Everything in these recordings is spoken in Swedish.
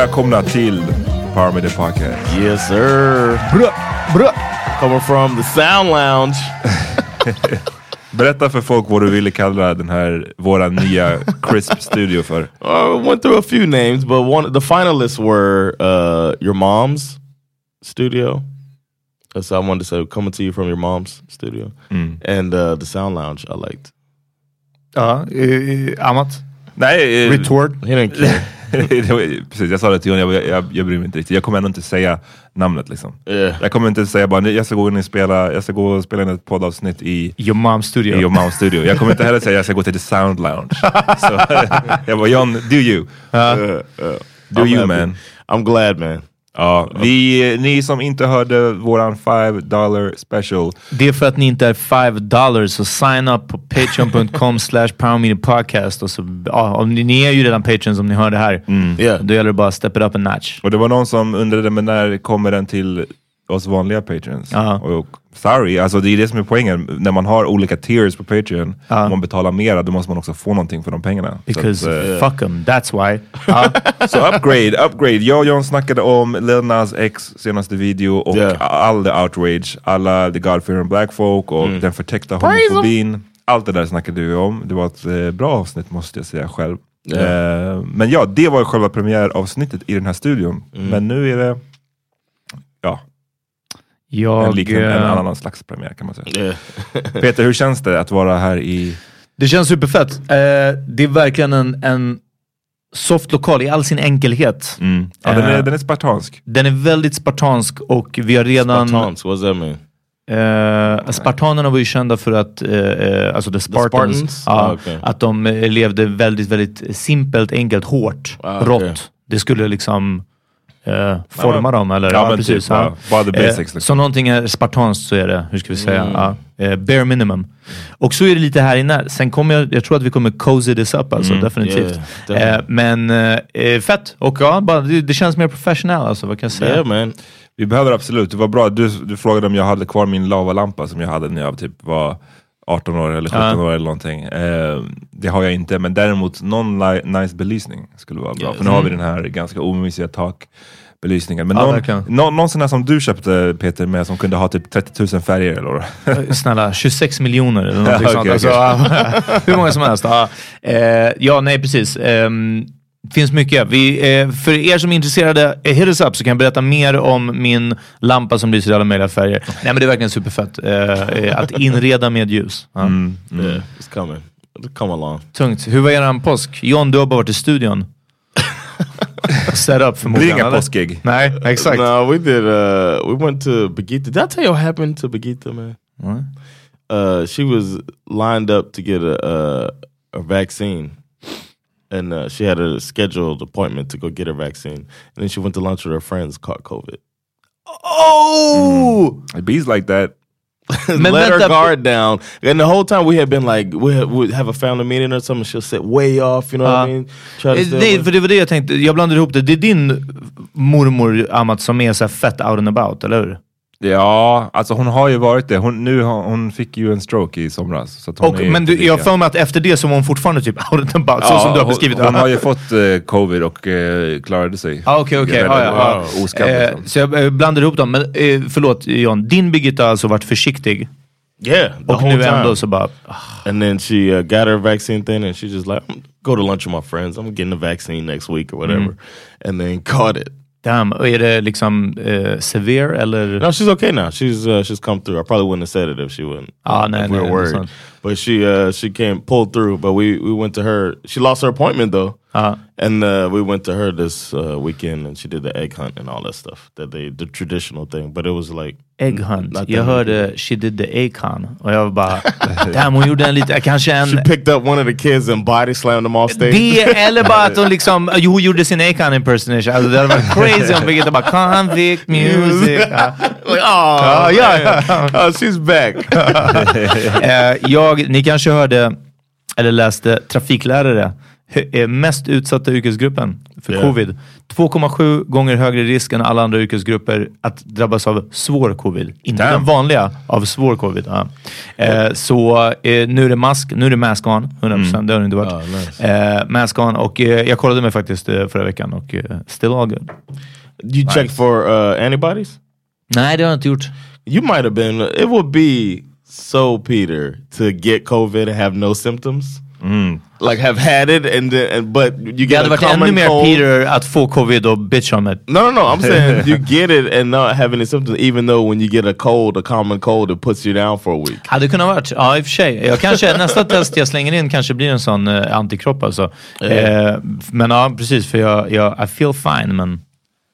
välkomna till Power Media Podcast. Yes, sir. Bra, bra. Coming from the Sound Lounge. Berätta för folk vad du ville kalla den här, våra nya crisp studio för. Uh, went through a few names, but one the finalists were uh, your mom's studio. Uh, So I wanted to say coming to you from your mom's studio, and uh, the Sound Lounge. I liked. Ja, eh, Amat. Nej, eh, Retort. He didn't care. Precis, jag sa det till Johan, jag, jag, jag bryr mig inte riktigt. Jag kommer ändå inte säga namnet liksom. Yeah. Jag kommer inte säga bara, jag ska gå in och spela, jag ska gå och spela in ett poddavsnitt i Your mom's studio. i Your Mouth Studio. Jag kommer inte heller säga jag ska gå till The Sound Lounge. Så, jag bara, John, do you. Do I'm you happy. man. I'm glad, man. Ja, vi, ni som inte hörde våran 5 dollar special. Det är för att ni inte är 5 dollars så sign up på patreon.com slash podcast. Och så, ja, om ni, ni är ju redan patrons om ni hör det här. Yeah. Då gäller det bara att step it up a notch. Och det var någon som undrade, men när kommer den till oss vanliga patrons? Ja. Och, sorry, alltså det är det som är poängen. När man har olika tiers på Patreon, Ja. om man betalar mera, då måste man också få någonting för de pengarna. Because så, att, eh, fuck them, that's why. Ja. så upgrade, upgrade. Jag och John snackade om Lil Nas X senaste video och Yeah. all the outrage, alla the God-fearing black folk och den förtäckta homofobin. Allt det där snackade vi om. Det var ett eh, bra avsnitt måste jag säga själv. Yeah. Eh, men ja, det var själva premiäravsnittet i den här studion. Men nu är det, ja, Jag, en, liknande, en eh, annan slags premiär kan man säga. Yeah. Peter, hur känns det att vara här i... Det känns superfett. Eh, det är verkligen en, en soft lokal i all sin enkelhet. Mm. Ja, den, är, Eh, den är spartansk. Den är väldigt spartansk och vi har redan... Spartans, what does that mean? Eh, spartanerna var ju kända för att, eh, eh, alltså the Spartans, Spartans? Ja, Ah, okej. att de eh, levde väldigt, väldigt simpelt, enkelt, hårt, Ah, rått. okej. Det skulle liksom eh, forma dem. Eller, Ja, men typ, ja. Bara the basics, liksom. Så någonting är spartanskt så är det, hur ska vi säga, Mm. ja, eh, bare minimum. Och så är det lite här inne. Sen kommer jag, jag tror att vi kommer cozy this up alltså, definitivt. Mm. Yeah, eh, men eh, fett, och ja, bara, det, det känns mer professional alltså, vad kan jag säga? Yeah, man. Vi behöver absolut, det var bra. Du, du frågade om jag hade kvar min lavalampa som jag hade när jag typ var 18 år eller 17 Ja. år eller någonting. Eh, det har jag inte, men däremot någon nice belysning skulle vara bra. För nu har vi den här ganska omysiga takbelysningen. Men Ja, någon, verkligen. någon, någon sån här som du köpte Peter med som kunde ha typ 30 000 färger eller? Snälla, 26 miljoner eller någonting Ja, sånt. okej, Alltså, hur många som helst. Ja, eh, ja nej precis. Ehm, det finns mycket. Vi, eh, för er som är intresserade, eh, hit us up så kan jag berätta mer om min lampa som lyser i alla möjliga färger. Nej men det är verkligen superfett. Eh, eh, att inreda med ljus. Ja. Mm. Yeah, it's coming. It'll come along. Tungt. Hur var eran påsk? John, du har bara varit i studion. Set up Det förmodligen. är inga påskägg. Nej, exakt. No, we did. Uh, we went to Begita. Did I tell you what happened to Begita, man? What? Uh, she was lined up to get a a, a vaccine, and uh, she had a scheduled appointment to go get her vaccine. And then she went to lunch with her friends, caught COVID. Oh! It bees like that. Let her guard down, and the whole time we had been like, we have, we have a family meeting or something. She'll sit way off, you know what I Ja. mean? Try to Eh, away. för det var det jag tänkte. Jag blandade ihop det. Det är din mormor Amat som är så här fett out and about, eller hur? Ja, alltså hon har ju varit det. Hon, nu hon fick ju en stroke i somras. Så att hon Och, är men du, jag har för mig att efter det så var hon fortfarande typ out and about, så som du har beskrivit hon, hon har ju fått eh, covid och eh, klarade sig. Ah, okej. Väldigt Ah, ja, ja. Oskadd Eh, liksom. Så jag eh, blandade ihop dem. Men eh, förlåt John, din Birgitta har alltså varit försiktig. Yeah, the Och whole nu time. ändå så bara... And then she uh, got her vaccine thing, and she just like, "I'm go to lunch with my friends. I'm getting the vaccine next week or whatever, and then caught it. Damn, är det liksom eh, severe eller? No, she's okay now. She's uh, she's come through. I probably wouldn't have said it if she wouldn't. Ah, if no, we no, were no, worried. But she uh, she came pulled through. But we we went to her. She lost her appointment though, Ja. And uh, we went to her this uh, weekend, and she did the egg hunt and all that stuff. That they the traditional thing. But it was like Egg hunt. Jag hörde she did the egg hunt och jag var bara, damn hon gjorde en lite, kanske en... She picked up one of the kids and body slammed them off stage. Det eller bara att hon liksom, hon gjorde sin Akon impersonation. Alltså det hade varit crazy om Birgitta bara convict music. Ja. like, oh, ja, ja. oh, she's back. Eh, jag, ni kanske hörde, eller läste, trafiklärare. Eh, Mest utsatta yrkesgruppen för Ja. covid. 2,7 gånger högre risk än alla andra yrkesgrupper att drabbas av svår covid. Inte Damn. den vanliga, av svår covid. Ja. Eh, så eh, nu är det mask, nu är det mask on, 100%. Det har det inte varit. Oh, nice. eh, mask on och eh, jag kollade mig faktiskt eh, förra veckan och eh, still all good. You checked for uh, antibodies? Nej, det har jag inte gjort. You might have been. It would be so Peter to get COVID and have no symptoms. Like have had it and then, and, but you Det get hade a varit common ännu mer cold. Peter att få covid och bitch om det. No, no, no. I'm saying you get it and not have any symptoms, even though when you get a cold, a common cold, it puts you down for a week. Hade kunnat varit, ja i och för sig. Jag kanske, nästa test jag slänger in kanske blir en sån eh, antikropp alltså. Eh, men ja, precis. För jag, jag I feel fine, men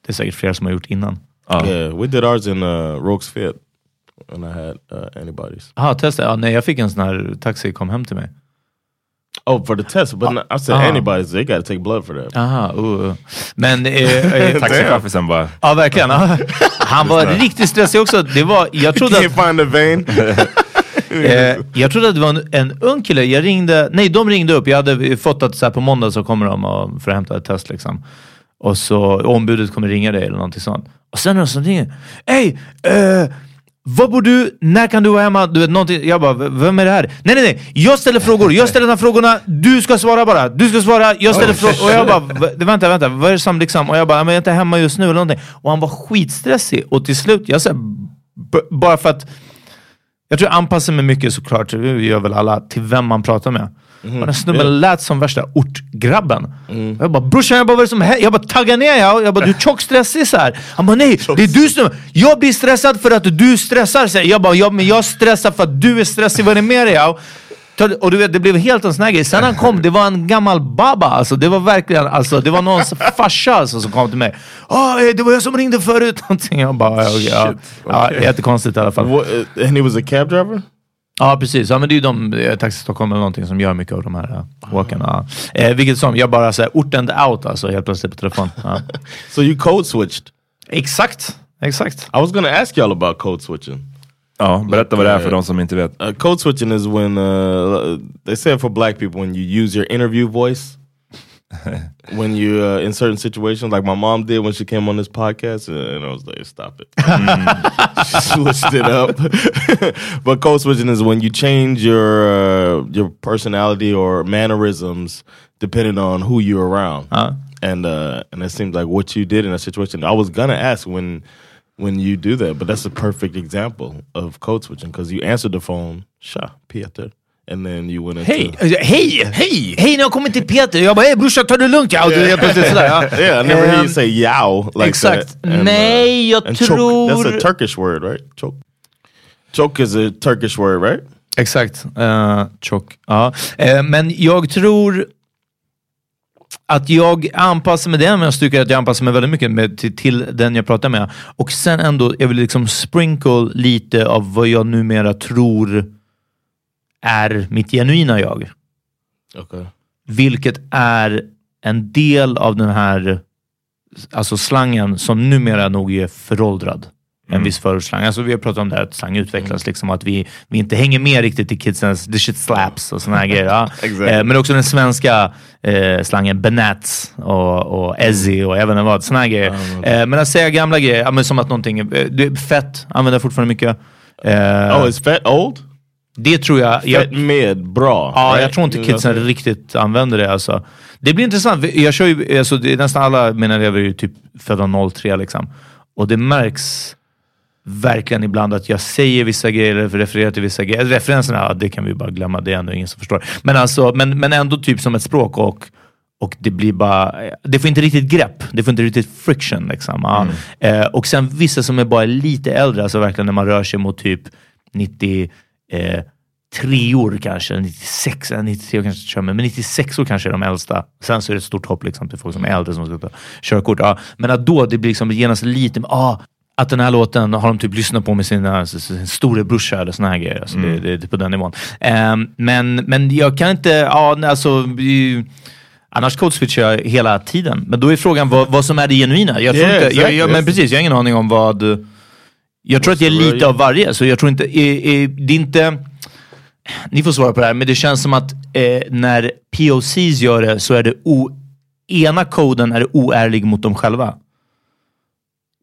det är säkert flera som har gjort innan. Yeah, we did ours in uh, Rogues Fit when I had uh, antibodies. Jaha, testa. Ja, nej, jag fick en sån här taxi kom hem till mig. Oh, for the test, but no, I said Uh-huh. antibodies. They got to take blood for that. Aha, uh. Men... Eh, eh, Taxichaffisen bara... ja, verkligen. Han var riktigt stressig också. Det var, jag trodde att... Find the vein. Eh, jag trodde att det var en, en ung kille. Jag ringde, nej de ringde upp. Jag hade fått att så här, på måndag så kommer de och, för att hämta ett test. Liksom. Och så ombudet kommer ringa dig eller någonting sånt. Och sen är det som ringer. Hej! Eh, var bor du? När kan du vara hemma? Du vet, någonting. Jag bara, "V- vem är det här? Nej, nej, nej. Jag ställer frågor. Jag ställer de här frågorna. Du ska svara bara. Du ska svara. Jag ställer frågor. Och jag bara, "Va- vänta, vänta. Vad är det som liksom? Och jag bara, men jag är inte hemma just nu eller någonting. Och han var skitstressig. Och till slut, jag b- bara för att jag tror jag anpassar mig mycket såklart, det gör väl alla, till vem man pratar med. Och den snubben lät som värsta ortgrabben. Jag bara brorsan, jag bara, vad är det som händer? Jag bara tagga ner jag. Jag bara du är tjock stressig så här. Han bara nej, det är du som... Jag blir stressad för att du stressar. Så här. Jag bara, ja, men jag stressar för att du är stressig. Vad är det med dig? jag? Och du vet, det blev helt en sån här grej. Sen han kom, det var en gammal baba. Alltså, det var verkligen, alltså, det var någons farsa alltså, som kom till mig. Eh, det var jag som ringde förut. Jag bara, ja, okej, ja. ja, jättekonstigt i alla fall. What, uh, and he was a cab driver? Ja precis, ja, men det är ju de, eh, Taxi Stockholm eller någonting som gör mycket av de här uh, walken. Ja. Eh, vilket som, jag bara såhär, ort and out alltså helt plötsligt på telefon. Ja. So you code switched. exakt, exakt. I was gonna ask y'all about code switching. Ja, berätta vad det är för de som inte vet. Uh, code switching is when uh, they say it for black people when you use your interview voice when you uh, in certain situations, like my mom did when she came on this podcast, uh, and I was like, "Stop it!" she switched it up. but code switching is when you change your uh, your personality or mannerisms depending on who you're around. And uh, and it seems like what you did in that situation. I was gonna ask when when you do that, but that's a perfect example of code switching because you answered the phone, "Tja, Peter," and then you went Hej! Eh, Hej! Hej! Hej när jag kommer till Peter. Jag bara, hej brorsan ta det lugnt. Ja, är helt plötsligt sådär. Ja. Yeah, I never hear you say yow like exakt. that. And, uh, Nej, jag and tror... Choke, that's a Turkish word, right? Choke. Choke is a Turkish word, right? Exakt. Uh, tjock. Ja. Eh, men jag tror att jag anpassar mig, det är jag tycker att jag anpassar mig väldigt mycket med, till, till den jag pratar med. Och sen ändå, jag vill liksom sprinkle lite av vad jag numera tror är mitt genuina jag. Okay. Vilket är en del av den här alltså slangen som numera nog är föråldrad. En viss förutslang. Alltså vi har pratat om det här att slang utvecklas, liksom, att vi, vi inte hänger med riktigt i kidsens the shit slaps och såna här grejer. Ja. Exakt. Eh, men också den svenska eh, slangen benats och, och ezzy och även vad, såna här grejer. Eh, men att säga gamla grejer, ja, men som att någonting, är- eh, fett använder jag fortfarande mycket. Eh, Oh, is fat old? Det tror jag. jag mid bra. Ja, jag tror inte kidsen riktigt använder det. Alltså. Det blir intressant. Jag kör ju, alltså, det är nästan alla mina elever är ju typ födda 03 liksom. Och det märks verkligen ibland att jag säger vissa grejer eller refererar till vissa grejer. Referenserna, ja, det kan vi bara glömma. Det är ändå ingen som förstår. Men, alltså, men, men ändå typ som ett språk och, och det blir bara... Det får inte riktigt grepp. Det får inte riktigt friction. Liksom. Ja. Eh, och sen vissa som är bara lite äldre, alltså verkligen när man rör sig mot typ 90... Eh, tre år kanske, 96, eller 93 år kanske kör med, men 96 år kanske är de äldsta. Sen så är det ett stort hopp liksom, till folk som är äldre som ska ta körkort. Ja. Men att då det blir liksom genast lite, ah, att den här låten har de typ lyssnat på med sina, sin storebrorsa eller såna här grejer. Alltså det, det är på den nivån. Ehm, men, men jag kan inte, ja alltså vi, Annars codeswitchar jag hela tiden. Men då är frågan vad, vad som är det genuina. Jag tror Yeah, inte, jag, jag, men precis, jag har ingen aning om vad... Jag tror att jag är lite av varje, så jag tror inte... Det är inte... Ni får svara på det här, men det känns som att eh, när POCs gör det så är det o, ena koden är oärlig mot dem själva.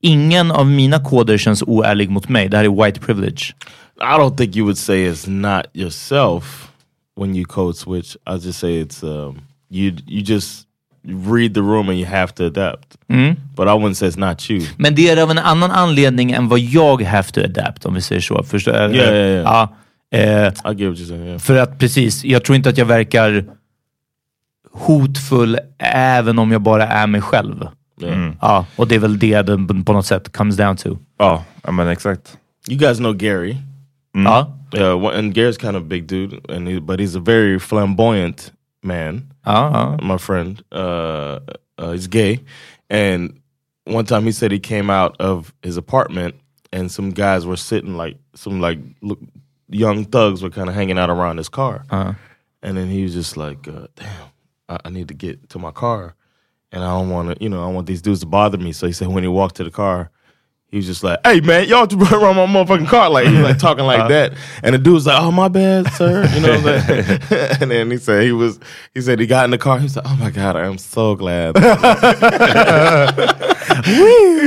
Ingen av mina koder känns oärlig mot mig. Det här är white privilege. I don't think you would say it's not yourself when you code switch. I just say it's um, you. You just read the room and you have to adapt. But I wouldn't say it's not you. Men det är av en annan anledning än vad jag have to adapt, om vi säger så. Förstår, Ja, ja, ja. ja eh, I get what you're saying. Yeah. För att precis, jag tror inte att jag verkar hotfull även om jag bara är mig själv. Ja, och det är väl det den på något sätt comes down to. Ja, ja, men exakt. You guys know Gary. Ja, Yeah, one- and Gary's kind of big dude, and he, but he's a very flamboyant man. Ja. my friend. Uh, uh, he's gay, and one time he said he came out of his apartment, and some guys were sitting like some like look, young thugs were kind of hanging out around his car, and then he was just like, uh, "Damn, I, I need to get to my car, and I don't want to, you know, I don't want these dudes to bother me." So he said when he walked to the car. He was just like, "Hey man, y'all to run around my motherfucking car!" Like he was like talking like uh-huh. that, and the dude was like, "Oh my bad, sir," you know. What I'm saying? and then he said he was, he said he got in the car. He said, "Oh my god, I am so glad." he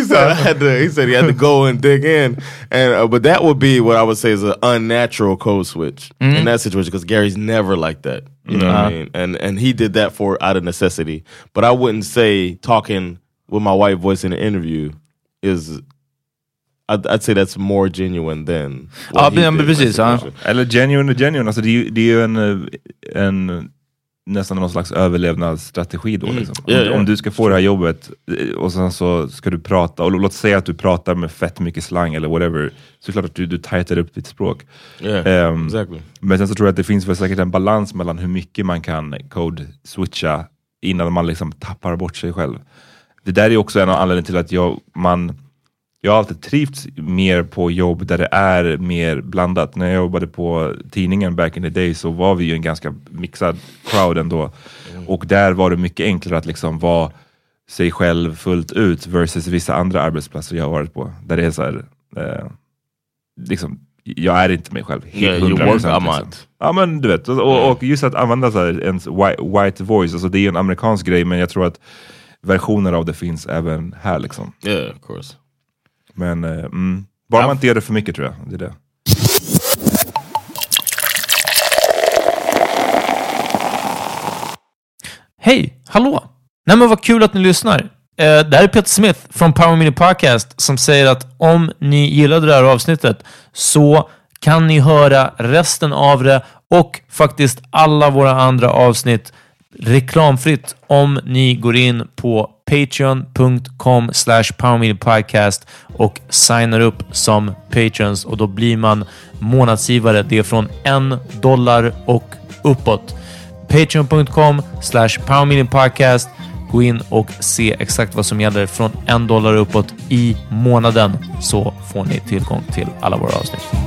said I had to. He said he had to go and dig in, and uh, but that would be what I would say is an unnatural code switch in mm-hmm. that situation because Gary's never like that. You know what I uh-huh. mean? And and he did that for out of necessity. But I wouldn't say talking with my white voice in an interview is. I'd, I'd say that's more genuine than. Ja, men precis, ja. Eller genuine och genuine, alltså det, är ju- det är ju en, eh, en nästan någon slags överlevnadsstrategi då. Mm. Liksom. Ja, om, ja. om du ska få det här jobbet eh, och sen så ska du prata, och låt säga att du pratar med fett mycket slang eller whatever, så är det klart att du, du tajtar upp ditt språk. Yeah, Ehm, exactly. Men sen så tror jag att det finns väl säkert en balans mellan hur mycket man kan code-switcha innan man liksom tappar bort sig själv. Det där är också en av anledningarna till att jag, man, jag har alltid trivts mer på jobb där det är mer blandat. När jag jobbade på tidningen back in the day så var vi ju en ganska mixad crowd ändå. Och där var det mycket enklare att liksom vara sig själv fullt ut versus vissa andra arbetsplatser jag har varit på. Där det är så här, eh, liksom, jag är inte mig själv. Yeah, you 100%, work liksom. Ja men du vet, och, och just att använda så här, ens white, white voice, alltså det är ju en amerikansk grej men jag tror att versioner av det finns även här liksom. Yeah, of course. Men eh, mm, bara man inte gör det för mycket tror jag. Det är det. Hej, hallå! Nej men vad kul att ni lyssnar. Eh, det här är Peter Smith från Power Mini Podcast som säger att om ni gillade det här avsnittet så kan ni höra resten av det och faktiskt alla våra andra avsnitt reklamfritt om ni går in på patreon.com slash powermediapodcast och signar upp som patrons och då blir man månadsgivare. Det är från en dollar och uppåt. Patreon.com slash powermediapodcast. Gå in och se exakt vad som gäller från en dollar uppåt i månaden så får ni tillgång till alla våra avsnitt.